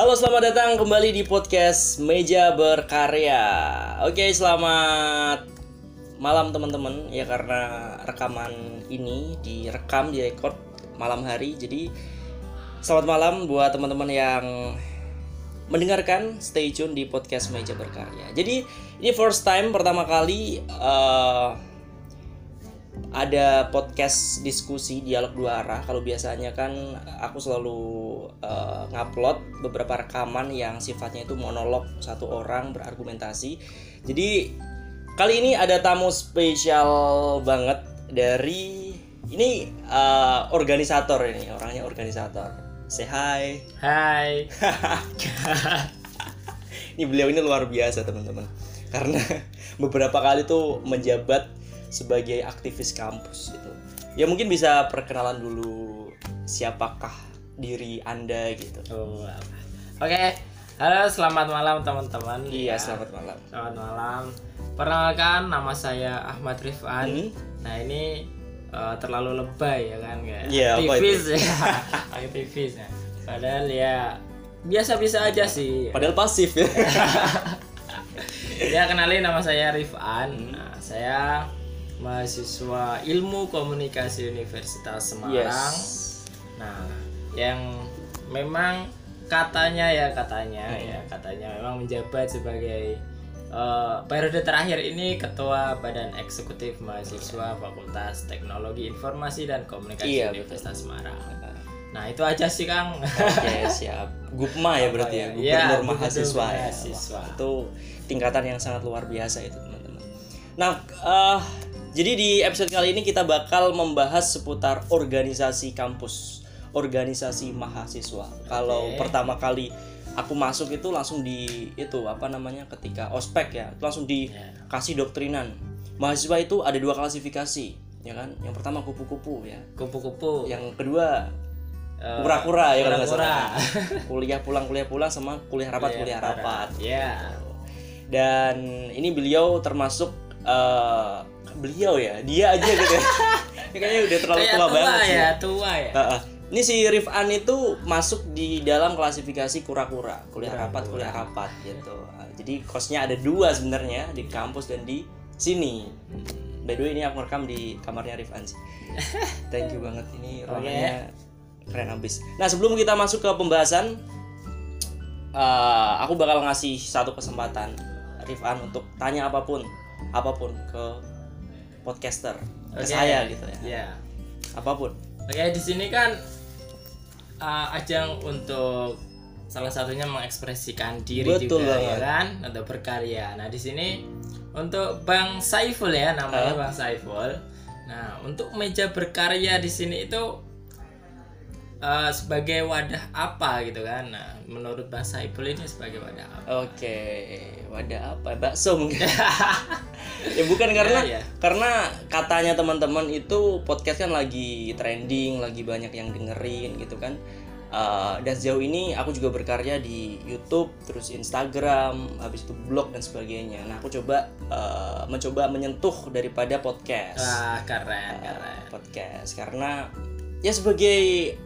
Halo, selamat datang kembali di podcast Meja Berkarya. Oke, selamat malam teman-teman. Ya karena rekaman ini direkam direkod malam hari. Jadi selamat malam buat teman-teman yang mendengarkan. Stay tune di podcast Meja Berkarya. Jadi ini first time pertama kali eh, ada podcast diskusi dialog dua arah. Kalau biasanya kan aku selalu uh, ngupload beberapa rekaman yang sifatnya itu monolog satu orang berargumentasi. Jadi kali ini ada tamu spesial banget dari ini uh, organisator ini orangnya organisator. Say hi. Hai. Ini beliau ini luar biasa teman-teman. Karena beberapa kali tuh menjabat sebagai aktivis kampus gitu. Ya mungkin bisa perkenalan dulu siapakah diri Anda gitu. Oh. Oke. Halo, selamat malam teman-teman. Iya, Ya, selamat malam. Selamat malam. Perkenalkan nama saya Ahmad Rifan. Hmm. Nah, ini eh, terlalu lebay ya kan kayak apa aktivis ya. aktivis ya. Padahal ya biasa-biasa aja sih. Padahal pasif ya. ya kenalin nama saya Rifan. Hmm. Nah, saya mahasiswa Ilmu Komunikasi Universitas Semarang. yes. Nah, yang memang katanya ya katanya Hmm. ya katanya memang menjabat sebagai eh, periode terakhir ini ketua Badan Eksekutif Mahasiswa Fakultas Teknologi Informasi dan Komunikasi Iya, Universitas Semarang. Nah, itu aja sih Kang. Oke, siap. Gupma ya berarti ya, Iya, gubernur gubernur mahasiswa ya. mahasiswa. Wah, itu tingkatan yang sangat luar biasa itu, teman-teman. Nah, eh, jadi di episode kali ini kita bakal membahas seputar organisasi kampus, organisasi mahasiswa. Kalau pertama kali aku masuk itu langsung di itu apa namanya ketika ospek ya, itu langsung dikasih doktrinan. Mahasiswa itu ada dua klasifikasi, ya kan? Yang pertama kupu-kupu ya. Kupu-kupu. Yang kedua eh, kura-kura ya kalau kura-kura. kuliah pulang kuliah pulang sama kuliah rapat kuliah rapat Ya. dan ini beliau termasuk eh, beliau ya dia aja gitu ya. Kayaknya udah terlalu Kayak tua, tua, banget sih. ya, tua ya. Heeh. ini si Rifan itu masuk di dalam klasifikasi kura-kura. Kuliah rapat kuliah rapat gitu. Nah, jadi kosnya ada dua sebenarnya di kampus dan di sini. By the way ini aku rekam di kamarnya Rifan sih. Thank you banget ini ruangannya keren abis. Nah sebelum kita masuk ke pembahasan eh, aku bakal ngasih satu kesempatan Rifan untuk tanya apa pun apa pun ke podcaster ke saya gitu ya Ya. apa pun Oke, di sini kan uh, ajang untuk salah satunya mengekspresikan diri Betul juga banget. ya kan atau berkarya. Nah, di sini untuk Bang Saiful ya namanya Bang Saiful. Nah, untuk meja berkarya di sini itu uh, sebagai wadah apa gitu kan. Nah, menurut Bang Saiful ini sebagai wadah apa? Oke, wadah apa? Bakso mungkin. ya bukan karena Ya, ya. karena katanya teman-teman itu podcast kan lagi trending, lagi banyak yang dengerin gitu kan. Uh, dan sejauh ini aku juga berkarya di YouTube, terus Instagram, habis itu blog dan sebagainya. Nah, aku coba uh, mencoba menyentuh daripada podcast. Wah, keren, keren. podcast karena ya sebagai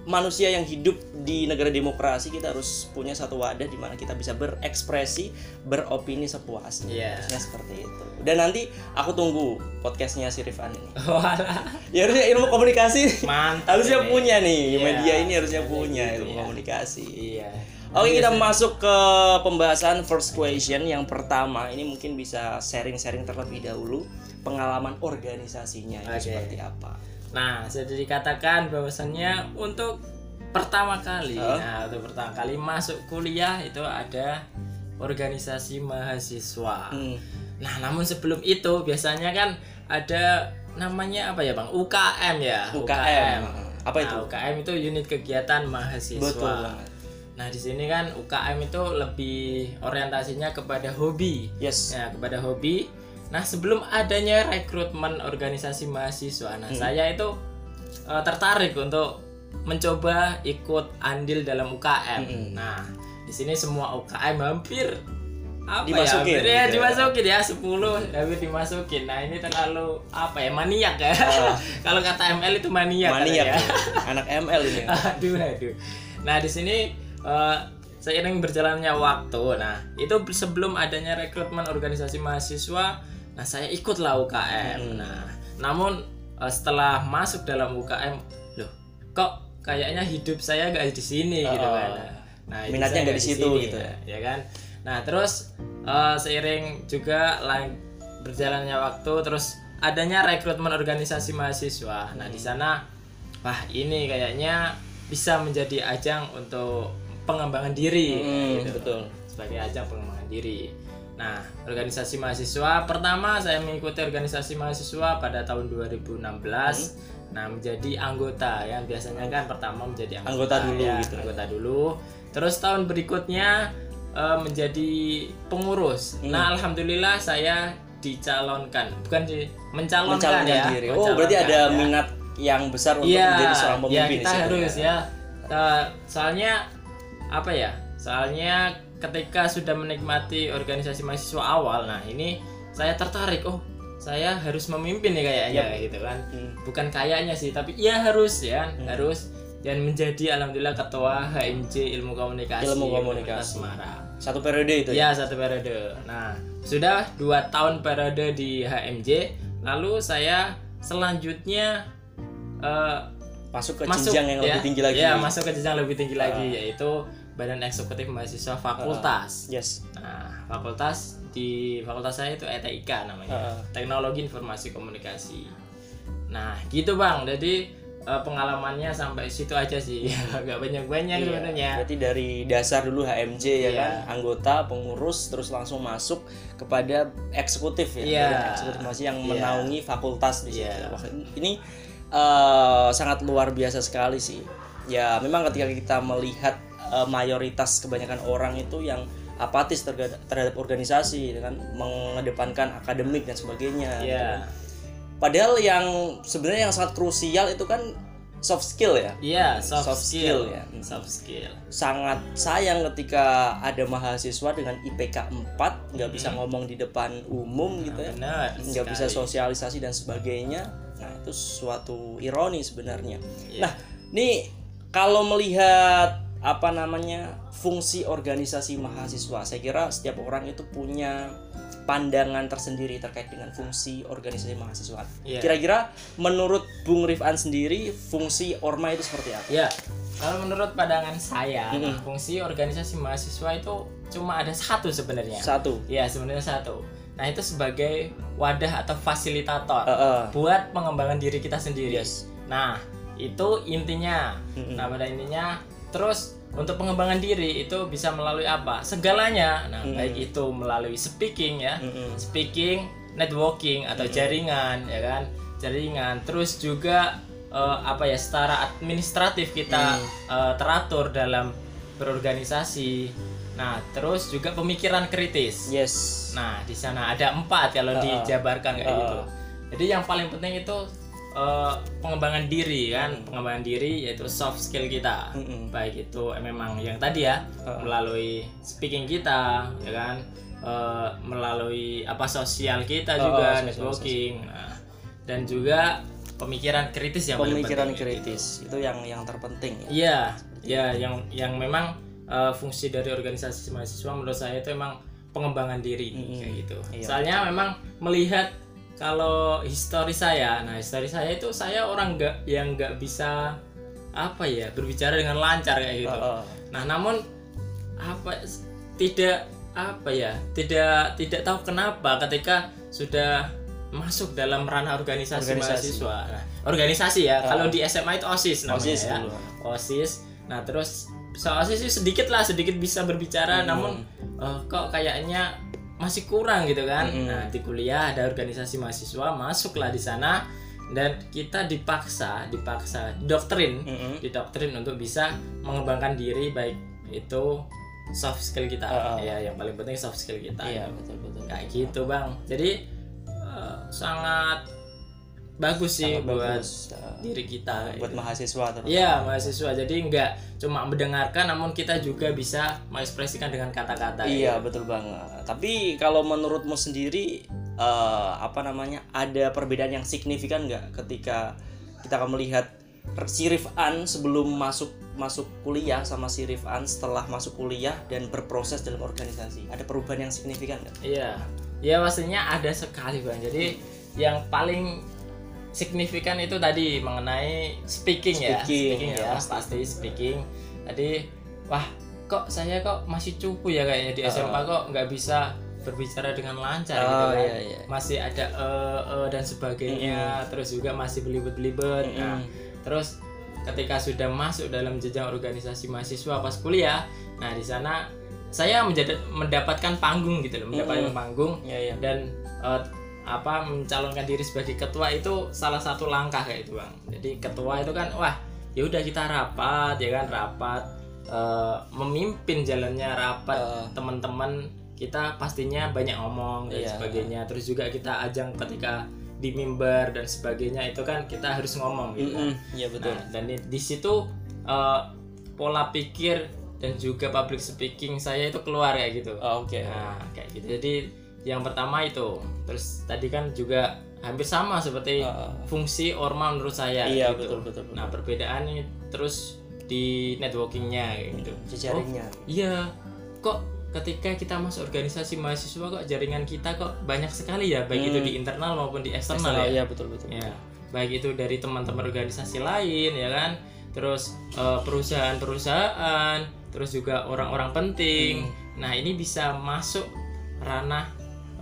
manusia yang hidup di negara demokrasi kita harus punya satu wadah di mana kita bisa berekspresi, beropini sepuasnya. Iya. Harusnya seperti itu. Dan nanti aku tunggu podcastnya si Rifan ini. Walah, Ya harusnya ilmu komunikasi mantap. harusnya ini. punya nih Iya, media ini harusnya harusnya punya ilmu ya. komunikasi. Iya. Oke kita masuk ke pembahasan first question yang pertama ini mungkin bisa sharing-sharing terlebih dahulu pengalaman organisasinya Oke. seperti apa. Nah, sudah dikatakan bahwasannya untuk pertama kali, Hah? nah untuk pertama kali masuk kuliah itu ada organisasi mahasiswa. Hmm. Nah, namun sebelum itu biasanya kan ada namanya apa ya, Bang? UKM ya. UKM. Apa Nah, itu? UKM itu unit kegiatan mahasiswa. Betul banget. Nah, di sini kan UKM itu lebih orientasinya kepada hobi. Yes. Ya, kepada hobi. Nah, sebelum adanya rekrutmen organisasi mahasiswa, nah saya itu eh, tertarik untuk mencoba ikut andil dalam UKM. Mm-mm. Nah, di sini semua UKM hampir apa Dimasukin, ya? Hampir ya gitu ya. dimasukin ya 10 hampir dimasukin. Nah, ini terlalu apa ya? Maniak ya. Kalau kata ML itu maniak Maniak katanya. ya. Anak ML ini. aduh aduh nah di sini eh, seiring berjalannya waktu nah itu sebelum adanya rekrutmen organisasi mahasiswa nah saya ikutlah UKM Hmm. nah namun eh, setelah masuk dalam UKM loh kok kayaknya hidup saya gak di sini gitu Oh. kan nah itu Minatnya nggak di situ sini, gitu ya. ya kan nah terus eh, seiring juga lang- berjalannya waktu terus adanya rekrutmen organisasi mahasiswa nah di sana wah ini kayaknya bisa menjadi ajang untuk pengembangan diri Hmm, gitu. betul. sebagai ajang pengembangan diri nah organisasi mahasiswa pertama saya mengikuti organisasi mahasiswa pada tahun 2016 nah menjadi anggota ya biasanya kan pertama menjadi anggota, Anggota dulu ya, gitu. anggota dulu terus tahun berikutnya eh, menjadi pengurus Hmm. nah alhamdulillah saya dicalonkan bukan di mencalonkan, mencalonkan ya diri. Oh, berarti mencalonkan, ada ya. minat yang besar untuk Iya, menjadi seorang ya pemimpin kita di situ harus ya. Eh, soalnya apa ya? Soalnya ketika sudah menikmati organisasi mahasiswa awal, nah ini saya tertarik. Oh, saya harus memimpin nih kayaknya gitu kan. Hmm. Bukan kayaknya sih, tapi ya harus ya, harus dan menjadi alhamdulillah ketua HMJ Ilmu Komunikasi Ilmu Komunikasi. Semarang. Satu periode itu ya. Ya satu periode. Nah sudah dua tahun periode di HMJ. Lalu saya selanjutnya eh, Masuk ke masuk jenjang yang ya, lebih tinggi lagi. Ya masuk ke jenjang lebih tinggi lagi yaitu Badan Eksekutif Mahasiswa Fakultas. Yes. Nah fakultas di fakultas saya itu ETIK namanya. Heeh. Teknologi Informasi Komunikasi. Nah gitu bang. Jadi eh, pengalamannya sampai situ aja sih. Agak banyak-banyak Iya, sebenarnya. Berarti dari dasar dulu HMJ ya Iya. kan, anggota, pengurus, terus langsung masuk kepada eksekutif ya, Iya. badan eksekutif masih yang Iya. menaungi fakultas di situ. Iya. Wah, ini eh, sangat luar biasa sekali sih. Ya, memang ketika kita melihat eh, mayoritas kebanyakan orang itu yang apatis terhadap, organisasi, kan mengedepankan akademik dan sebagainya. gitu Iya. kan. Padahal yang sebenarnya yang sangat krusial itu kan soft skill ya. Iya, soft, Soft skill, skill, ya. Soft skill. sangat sayang ketika ada mahasiswa dengan IPK 4 nggak bisa ngomong di depan umum gitu ya Benar. nggak bisa sosialisasi dan sebagainya nah itu suatu ironi sebenarnya Iya. nah ini kalau melihat apa namanya fungsi organisasi mahasiswa saya kira setiap orang itu punya pandangan tersendiri terkait dengan fungsi organisasi mahasiswa Iya. kira-kira menurut Bung Rifan sendiri fungsi orma itu seperti apa Ya, kalau menurut pandangan saya, nah, fungsi organisasi mahasiswa itu cuma ada satu sebenarnya. satu Ya, sebenarnya satu. Nah, itu sebagai wadah atau fasilitator eh. buat pengembangan diri kita sendiri. Yes. Nah, itu intinya. Nah, pada intinya terus untuk pengembangan diri itu bisa melalui apa? Segalanya. Nah, Mm-mm. baik itu melalui speaking ya. Mm-mm. speaking, networking atau jaringan ya kan, jaringan. Terus juga eh, apa ya secara administratif kita eh, teratur dalam berorganisasi. Nah, terus juga pemikiran kritis. yes Nah, di sana ada empat kalau Uh-uh. dijabarkan kayak Uh-uh. gitu. Jadi yang paling penting itu eh, pengembangan diri kan, Hmm. pengembangan diri yaitu soft skill kita. Mm-mm. Baik itu eh, memang yang tadi ya Uh-uh. melalui speaking kita, ya kan, Eh, melalui apa sosial kita Uh-uh, juga sosial, networking, Nah, dan juga pemikiran kritis yang pemikiran kritis itu yang yang terpenting ya Iya, ya yang yang memang eh, fungsi dari organisasi mahasiswa menurut saya itu emang pengembangan diri Mm-mm. kayak gitu. Iya. Soalnya memang melihat kalau histori saya, nah histori saya itu saya orang nggak yang nggak bisa apa ya berbicara dengan lancar kayak gitu. Uh-uh. Nah, namun apa tidak apa ya tidak tidak tahu kenapa ketika sudah masuk dalam ranah organisasi, Organisasi. mahasiswa. Nah, organisasi ya. Uh. Kalau di SMA itu OSIS namanya OSIS ya. dulu. OSIS. Nah, terus so OSIS sih sedikit lah sedikit bisa berbicara Hmm. namun eh, kok kayaknya masih kurang gitu kan. Mm-mm. Nah, di kuliah ada organisasi mahasiswa, masuklah di sana dan kita dipaksa, dipaksa doktrin Mm-mm. didoktrin untuk bisa mengembangkan diri baik itu soft skill kita Uh-uh. ya yang paling penting soft skill kita iya betul betul kayak gitu bang jadi eh, sangat bagus sih Sangat buat bagus, uh, diri kita buat gitu. mahasiswa terutama. Iya mahasiswa jadi nggak cuma mendengarkan namun kita juga bisa mengekspresikan dengan kata-kata Iya ya. betul banget. Tapi kalau menurutmu sendiri eh, apa namanya ada perbedaan yang signifikan nggak ketika kita akan melihat si Rifan sebelum masuk masuk kuliah sama si Rifan setelah masuk kuliah dan berproses dalam organisasi ada perubahan yang signifikan nggak? Iya, ya pastinya ada sekali bang. Jadi yang paling signifikan itu tadi mengenai speaking, ya, Speaking, ya, ya, pasti speaking. Tadi, wah kok saya kok masih cupu ya kayaknya di SMA kok nggak bisa berbicara dengan lancar Oh, gitu kan. iya, iya. Masih ada eh eh, dan sebagainya, terus juga masih belibet-belibet. Nah, terus ketika sudah masuk dalam jenjang organisasi mahasiswa pas kuliah, nah di sana saya menjadi mendapatkan panggung gitu loh, mendapatkan panggung Iya iya. dan eh, apa mencalonkan diri sebagai ketua itu salah satu langkah kayak itu bang jadi ketua itu kan wah ya udah kita rapat ya kan rapat eh, memimpin jalannya rapat Eh. teman-teman kita pastinya banyak ngomong dan Iya. sebagainya terus juga kita ajang ketika di mimbar dan sebagainya itu kan kita harus ngomong gitu kan. Mm-mm, Iya betul. Nah, dan di, di situ eh, pola pikir dan juga public speaking saya itu keluar kayak gitu Oh, Oke. Nah, kayak gitu. Jadi yang pertama itu. Terus tadi kan juga hampir sama seperti Uh, fungsi orma menurut saya iya gitu. betul betul. betul. Nah, perbedaannya terus di networkingnya gitu. Jejaringnya. Iya. Kok ketika kita masuk organisasi mahasiswa kok jaringan kita kok banyak sekali ya baik itu di internal maupun di eksternal Eksternal, ya. iya betul betul. Ya, baik itu dari teman-teman organisasi lain ya kan, terus eh, perusahaan-perusahaan, terus juga orang-orang penting. Hmm. Nah ini bisa masuk ranah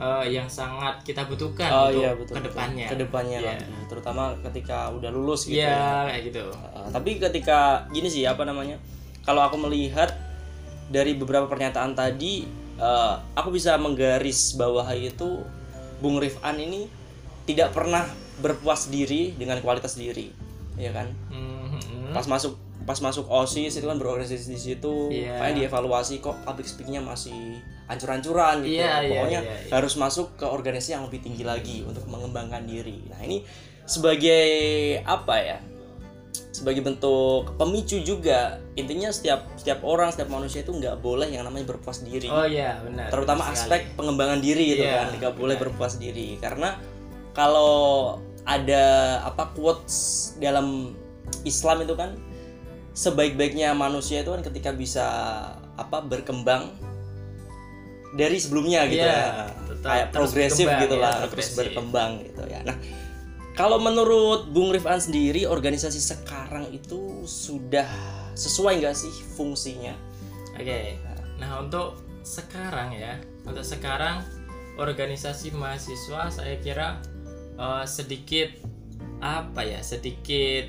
eh, yang sangat kita butuhkan Oh untuk iya betul. ke depannya. betul. Ke depannya Iya. nanti. terutama ketika udah lulus gitu. ya. Iya kayak gitu. Uh, tapi ketika gini sih apa namanya? Kalau aku melihat dari beberapa pernyataan tadi, uh, aku bisa menggaris bawahi itu Bung Rifan ini tidak pernah berpuas diri dengan kualitas diri, ya kan? Mhm. Pas masuk pas masuk OSIS itu kan berorganisasi di situ, kayak dievaluasi kok public speakingnya masih ancur-ancuran gitu. Iya, iya, Pokoknya iya, iya. harus masuk ke organisasi yang lebih tinggi lagi untuk mengembangkan diri. Nah, ini sebagai apa ya? Sebagai bentuk pemicu juga. Intinya setiap setiap orang, setiap manusia itu nggak boleh yang namanya berpuas diri. Oh iya benar. Terutama benar aspek sekali. pengembangan diri gitu Iya, kan, nggak boleh berpuas diri. Karena kalau ada apa quotes dalam Islam itu kan sebaik-baiknya manusia itu kan ketika bisa apa berkembang dari sebelumnya gitu Iya, ya kayak terus progresif gitu ya, lah terus progresif. berkembang gitu ya nah kalau menurut Bung Rifan sendiri organisasi sekarang itu sudah sesuai nggak sih fungsinya Oke. Nah, untuk sekarang ya, untuk sekarang organisasi mahasiswa saya kira eh, sedikit apa ya, sedikit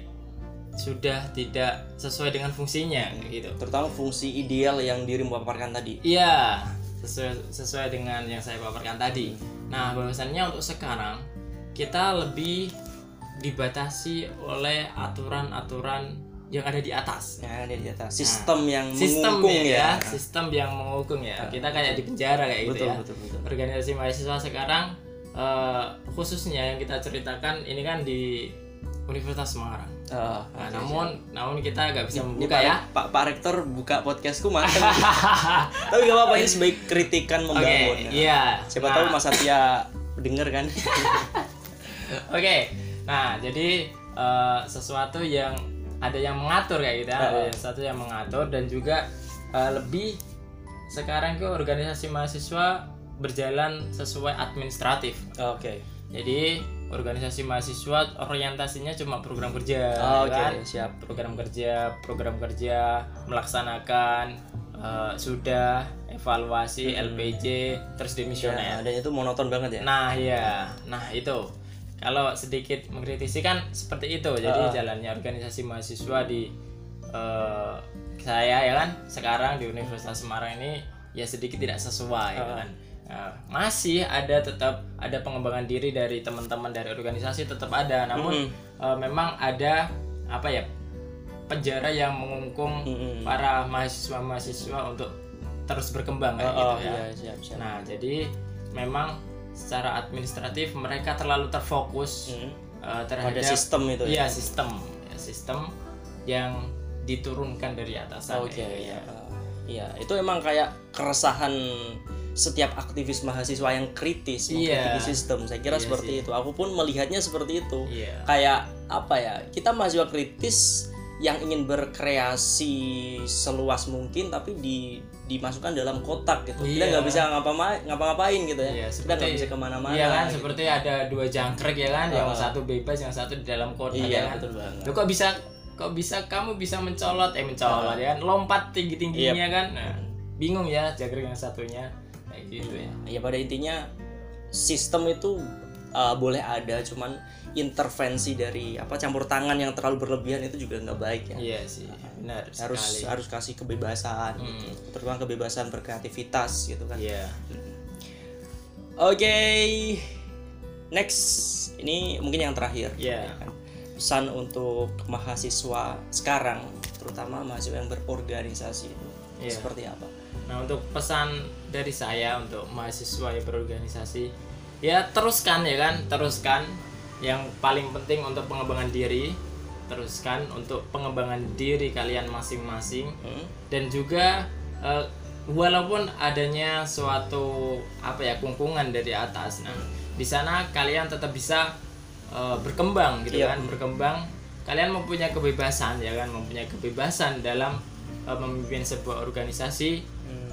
sudah tidak sesuai dengan fungsinya gitu. terutama fungsi ideal yang dirimu paparkan tadi Iya, sesuai sesuai dengan yang saya paparkan tadi. Nah, bahwasannya untuk sekarang kita lebih dibatasi oleh aturan-aturan yang ada di atas. ya di atas sistem yang Nah, sistem mengungkung ya, ya, sistem yang menghukum ya. Kita kayak di penjara kayak gitu betul, ya. betul betul Organisasi mahasiswa sekarang eh, khususnya yang kita ceritakan ini kan di Universitas Semarang. Ah, Nah, namun namun kita nggak bisa membuka Pak, ya. Pak, Pak Rektor buka podcastku mas tapi gak apa-apa ini sebagai kritikan membangun ya. iya. siapa Nah, tahu Mas Satya denger kan Oke, nah jadi eh, sesuatu yang ada yang mengatur kayak gitu, ya. ada yang satu yang mengatur dan juga eh, lebih sekarang ke organisasi mahasiswa berjalan sesuai administratif. oke Jadi organisasi mahasiswa orientasinya cuma program kerja, Oh, ya oke, kan? siap. Program kerja, program kerja melaksanakan eh, sudah evaluasi LPJ terus dimisioner. ya, dan itu monoton banget ya Nah ya, nah itu kalau sedikit mengkritisi kan seperti itu. Jadi Ah. jalannya organisasi mahasiswa di eh, saya ya kan sekarang di Universitas Semarang ini ya sedikit tidak sesuai Ah. kan. Nah, masih ada tetap ada pengembangan diri dari teman-teman dari organisasi tetap ada, namun eh, memang ada apa ya penjara yang mengungkung Mm-mm. para mahasiswa-mahasiswa untuk terus berkembang kayak Oh, gitu oh, ya. iya, siap, siap. Nah, jadi memang secara administratif mereka terlalu terfokus Mm. eh, terhadap pada sistem itu ya Iya, sistem. Ya, sistem yang diturunkan dari atasan. oke ya. ya iya itu emang kayak keresahan setiap aktivis mahasiswa yang kritis Iya. mengkritisi sistem saya kira Iya seperti itu aku pun melihatnya seperti itu Iya. kayak apa ya kita mahasiswa kritis yang ingin berkreasi seluas mungkin tapi di dimasukkan dalam kotak gitu kita Iya. nggak bisa ngapa ngapa-ngapain gitu ya Iya, kita nggak bisa ke mana-mana Iya kan, gitu. seperti ada dua jangkrik ya kan, yang Ah. satu bebas, yang satu di dalam kotak iya ya kan. betul banget Lu kok bisa kok bisa kamu bisa mencolot eh mencolot ya kan, lompat tinggi tingginya kan. Nah, bingung ya jangkrik yang satunya kayak gitu ya. ya pada intinya sistem itu uh, boleh ada cuman intervensi dari apa campur tangan yang terlalu berlebihan itu juga nggak baik ya Iya sih, benar harus sekali. harus kasih kebebasan gitu. terutama kebebasan berkreativitas gitu kan Iya. oke next ini mungkin yang terakhir Iya. ya kan. pesan untuk mahasiswa sekarang terutama mahasiswa yang berorganisasi itu Iya. seperti apa Nah, untuk pesan dari saya untuk mahasiswa yang berorganisasi, ya teruskan ya kan, teruskan. Yang paling penting untuk pengembangan diri, teruskan untuk pengembangan diri kalian masing-masing Hmm? dan juga eh, walaupun adanya suatu apa ya kungkungan dari atas. Nah, di sana kalian tetap bisa eh, berkembang gitu Iya. kan, berkembang. Kalian mempunyai kebebasan ya kan, mempunyai kebebasan dalam eh, memimpin sebuah organisasi,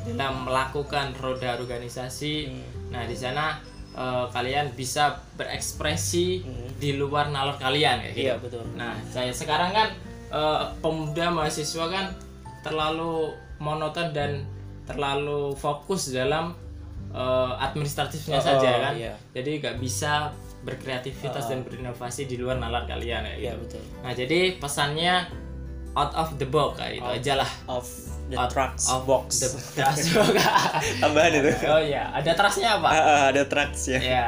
dalam melakukan roda organisasi. Nah, di sana eh, kalian bisa berekspresi di luar nalar kalian kayak gitu. iya betul Nah, saya sekarang kan eh, pemuda mahasiswa kan terlalu monoton dan terlalu fokus dalam eh, administratifnya Oh, saja oh, kan. iya. Jadi nggak bisa berkreativitas dan berinovasi di luar nalar kalian kayak iya gitu. betul Nah, jadi pesannya out of the box kayak itu aja lah. of the Out trucks of box the juga. tambahan itu oh iya, ada trustnya apa? Ah, ah, ada trucks ya ya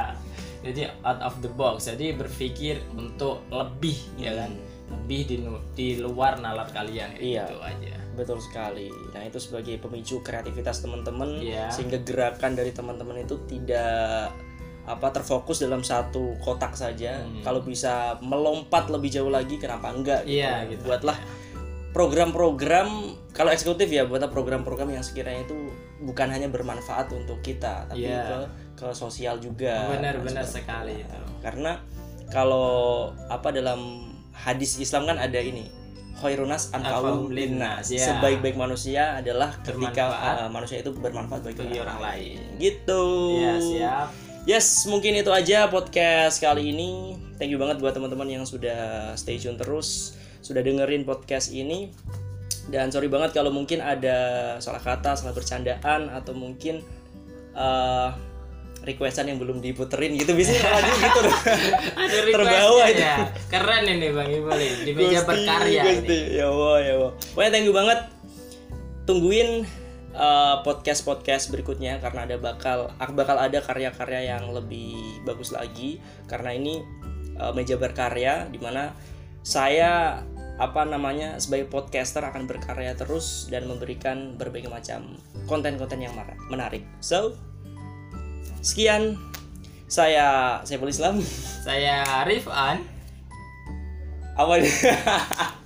jadi out of the box jadi berpikir untuk lebih ya kan lebih di di luar nalar kalian Iya. gitu aja betul sekali nah itu sebagai pemicu kreativitas teman-teman Iya. sehingga gerakan dari teman-teman itu tidak apa terfokus dalam satu kotak saja kalau bisa melompat lebih jauh lagi kenapa enggak gitu. Iya, gitu. buatlah program-program kalau eksekutif ya buatlah program-program yang sekiranya itu bukan hanya bermanfaat untuk kita tapi Iya. ke ke sosial juga. Benar-benar Seperti sekali itu. karena kalau apa dalam hadis Islam kan ada ini khairunas Anfa'uhum linnas. ya. sebaik-baik manusia adalah ketika uh, manusia itu bermanfaat bagi, bagi orang lain. gitu. Ya siap. Yes mungkin itu aja podcast kali ini. Thank you banget buat teman-teman yang sudah stay tune terus sudah dengerin podcast ini. Dan sorry banget kalau mungkin ada salah kata salah bercandaan atau mungkin uh, requestan yang belum diputerin gitu bisa radio gitu. Loh Terbawa ya? keren ini bang Ibali di meja Gusti, berkarya Gusti. ini. ya Allah ya Allah. Pokoknya thank you banget. Tungguin podcast podcast berikutnya karena ada bakal bakal ada karya-karya yang lebih bagus lagi. Karena ini uh, meja berkarya di mana saya apa namanya sebagai podcaster akan berkarya terus dan memberikan berbagai macam konten-konten yang menarik so sekian saya Saiful Islam saya Rifan apa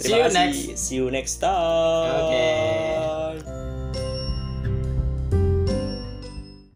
See you Terima kasih. See you next time. Oke.